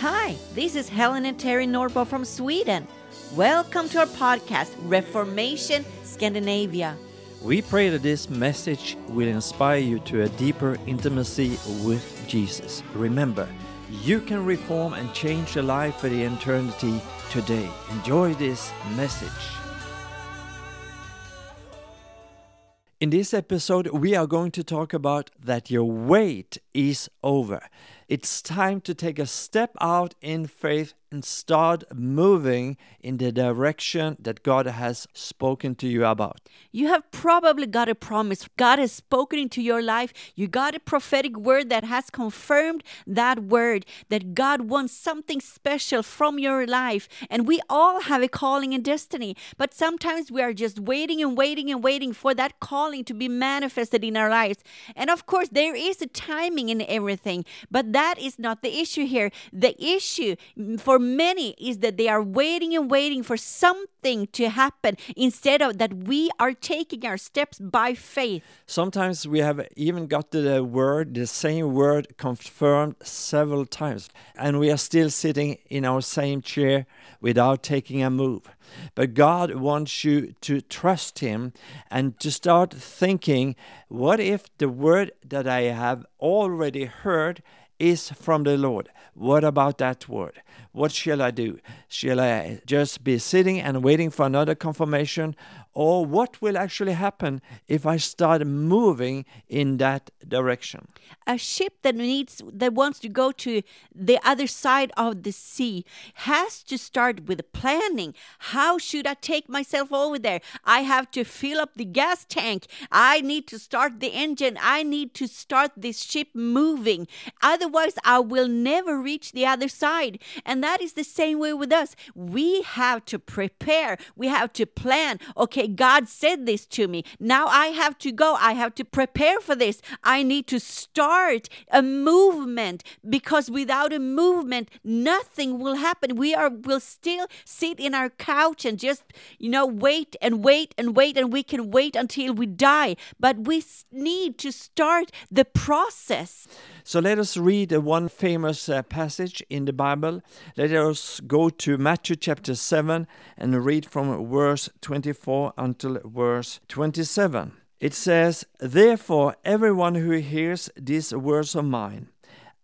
Hi, this is Helen and Terry Norbo from Sweden. Welcome to our podcast, Reformation Scandinavia. We pray that this message will inspire you to a deeper intimacy with Jesus. Remember, you can reform and change your life for the eternity today. Enjoy this message. In this episode, we are going to talk about that your wait is over. It's time to take a step out in faith and start moving in the direction that God has spoken to you about. You have probably got a promise. God has spoken into your life. You got a prophetic word that has confirmed that word that God wants something special from your life. And we all have a calling and destiny. But sometimes we are just waiting and waiting and waiting for that calling to be manifested in our lives. And of course, there is a timing in everything, but that is not the issue here. The issue for many is that they are waiting and waiting for something to happen instead of that we are taking our steps by faith. Sometimes we have even got the word, the same word confirmed several times, and we are still sitting in our same chair without taking a move. But God wants you to trust Him and to start thinking what if the word that I have already heard is from the Lord? What about that word? What shall I do? Shall I just be sitting and waiting for another confirmation? Or what will actually happen if I start moving in that direction? A ship that needs that wants to go to the other side of the sea has to start with planning. How should I take myself over there? I have to fill up the gas tank. I need to start the engine. I need to start this ship moving. Otherwise, I will never reach the other side. And that is the same way with us. We have to prepare. We have to plan. Okay, God said this to me. Now I have to go. I have to prepare for this. I need to start a movement because without a movement, nothing will happen. We are will still sit in our couch and just, you know, wait and wait and wait and we can wait until we die. But we need to start the process. So let us read one famous uh, passage in the Bible. Let us go to Matthew chapter 7 and read from verse 24 until verse 27. It says, Therefore, everyone who hears these words of mine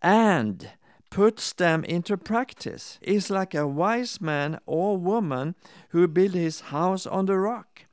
and puts them into practice is like a wise man or woman who built his house on the rock.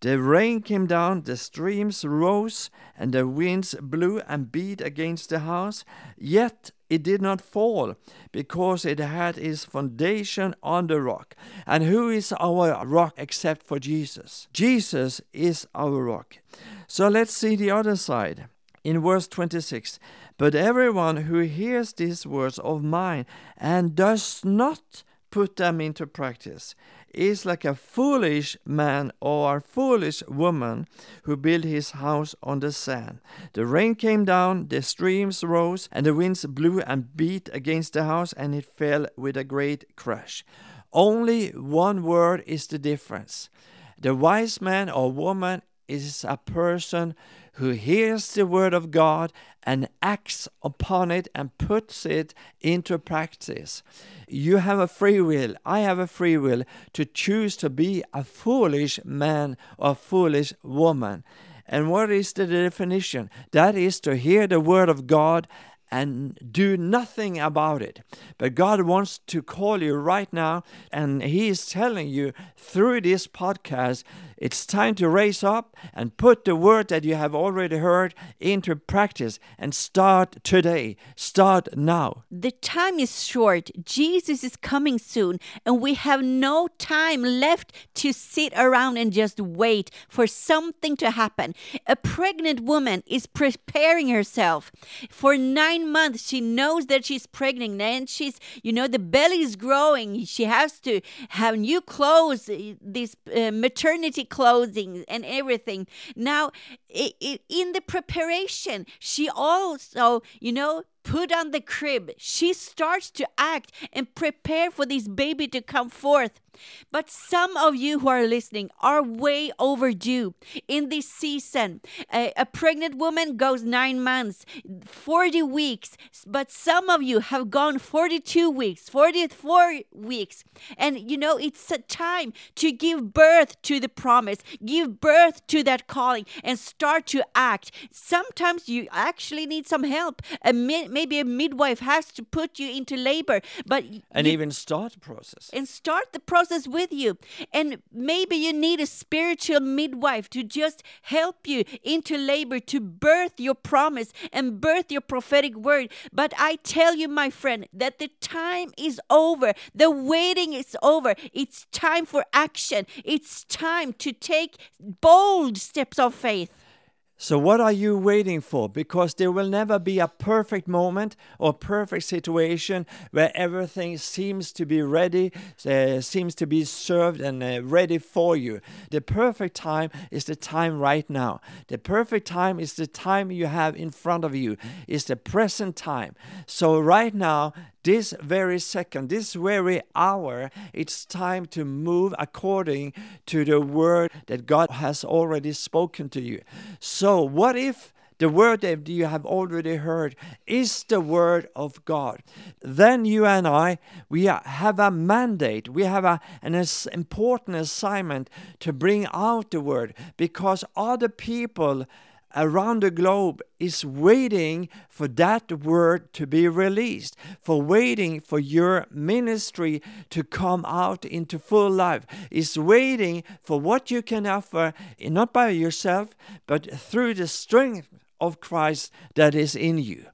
The rain came down, the streams rose, and the winds blew and beat against the house, yet it did not fall, because it had its foundation on the rock. And who is our rock except for Jesus? Jesus is our rock. So let's see the other side. In verse 26, but everyone who hears these words of mine and does not put them into practice is like a foolish man or a foolish woman who built his house on the sand. The rain came down, the streams rose, and the winds blew and beat against the house, and it fell with a great crash. Only one word is the difference. The wise man or woman is a person who hears the word of God and acts upon it and puts it into practice. You have a free will. I have a free will to choose to be a foolish man or foolish woman. And what is the definition? That is to hear the word of God and do nothing about it. But God wants to call you right now, and He is telling you through this podcast it's time to raise up and put the word that you have already heard into practice and start today. Start now. The time is short. Jesus is coming soon, and we have no time left to sit around and just wait for something to happen. A pregnant woman is preparing herself. For nine months, she knows that she's pregnant, and she's, you know, the belly is growing. She has to have new clothes, this uh, maternity clothing and everything. Now, in the preparation, she also, you know, put on the crib. She starts to act and prepare for this baby to come forth. But some of you who are listening are way overdue in this season. A, a, pregnant woman goes nine months, 40 weeks, but some of you have gone 42 weeks, 44 weeks. And you know, it's a time to give birth to the promise, give birth to that calling, and start to act. Sometimes you actually need some help. A maybe a midwife has to put you into labor, but and you, even start the process. And start the process process with you. And maybe you need a spiritual midwife to just help you into labor to birth your promise and birth your prophetic word. But I tell you, my friend, that the time is over. The waiting is over. It's time for action. It's time to take bold steps of faith. So, what are you waiting for? Because there will never be a perfect moment or perfect situation where everything seems to be ready, uh, seems to be served and uh, ready for you. The perfect time is the time right now. The perfect time is the time you have in front of you, is the present time. So, right now, this very second, this very hour, it's time to move according to the word that God has already spoken to you. So, what if the word that you have already heard is the word of God. Then you and I, we have a mandate, we have a, an important assignment to bring out the word because other people around the globe is waiting for that word to be released, for waiting for your ministry to come out into full life, is waiting for what you can offer, not by yourself, but through the strength of Christ that is in you.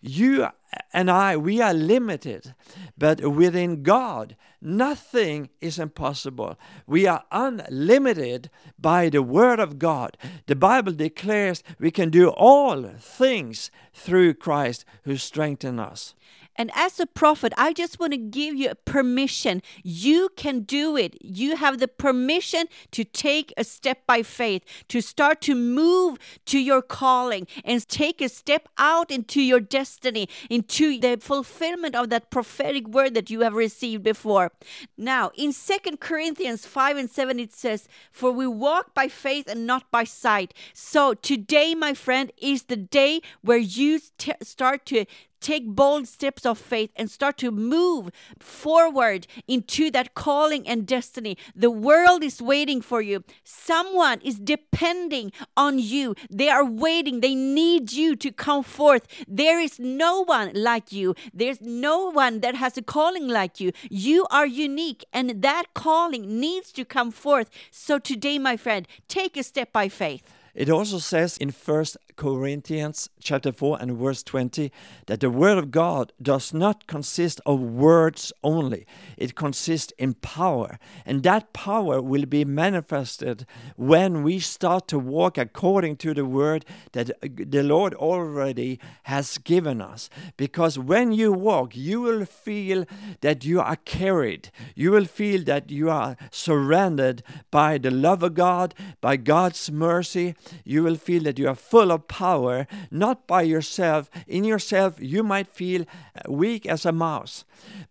You and I, we are limited, but within God, nothing is impossible. We are unlimited by the Word of God. The Bible declares we can do all things through Christ who strengthens us. And as a prophet, I just want to give you permission. You can do it. You have the permission to take a step by faith, to start to move to your calling and take a step out into your destiny, into the fulfillment of that prophetic word that you have received before. Now, in Second Corinthians 5 and 7, it says, For we walk by faith and not by sight. So today, my friend, is the day where you t- start to take bold steps of faith and start to move forward into that calling and destiny. The world is waiting for you. Someone is depending on you. They are waiting. They need you to come forth. There is no one like you. There's no one that has a calling like you. You are unique, and that calling needs to come forth. So today, my friend, take a step by faith. It also says in First Corinthians chapter 4 and verse 20 that the word of God does not consist of words only. It consists in power. And that power will be manifested when we start to walk according to the word that the Lord already has given us. Because when you walk, you will feel that you are carried. You will feel that you are surrounded by the love of God, by God's mercy. You will feel that you are full of power, not by yourself. In yourself, you might feel uh, weak as a mouse.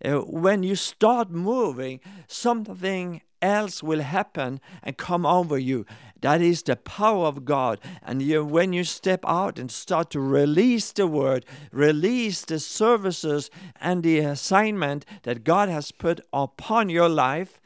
Uh, when you start moving, something else will happen and come over you. That is the power of God. And you, when you step out and start to release the word, release the services and the assignment that God has put upon your life,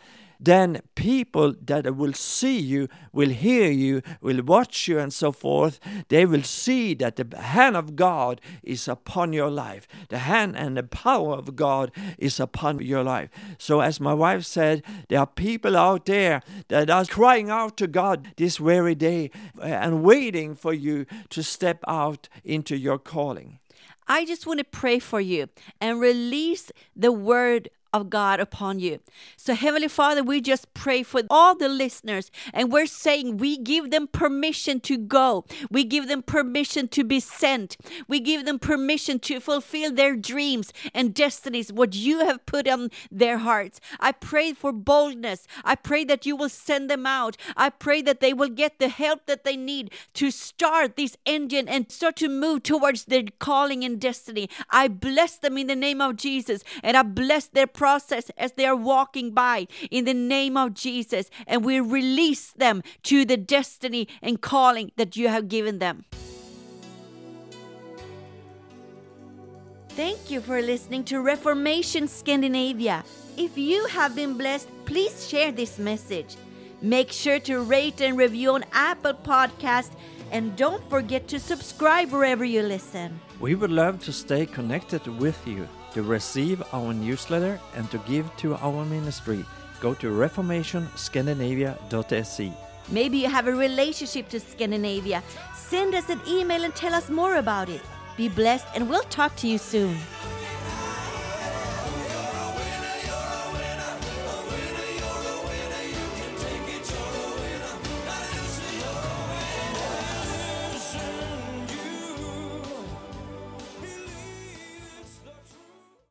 then people that will see you, will hear you, will watch you, and so forth, they will see that the hand of God is upon your life. The hand and the power of God is upon your life. So, as my wife said, there are people out there that are crying out to God this very day eh, and waiting for you to step out into your calling. I just want to pray for you and release the word of God upon you. So, Heavenly Father, we just pray for all the listeners, and we're saying we give them permission to go. We give them permission to be sent. We give them permission to fulfill their dreams and destinies, what you have put on their hearts. I pray for boldness. I pray that you will send them out. I pray that they will get the help that they need to start this engine and start to move towards their calling and destiny. I bless them in the name of Jesus, and I bless their process as they are walking by in the name of Jesus, and we release them to the destiny and calling that you have given them. Thank you for listening to Reformation Scandinavia. If you have been blessed, please share this message. Make sure to rate and review on Apple Podcast and don't forget to subscribe wherever you listen. We would love to stay connected with you. To receive our newsletter and to give to our ministry, go to reformationscandinavia.se. Maybe you have a relationship to Scandinavia. Send us an email and tell us more about it. Be blessed, and we'll talk to you soon.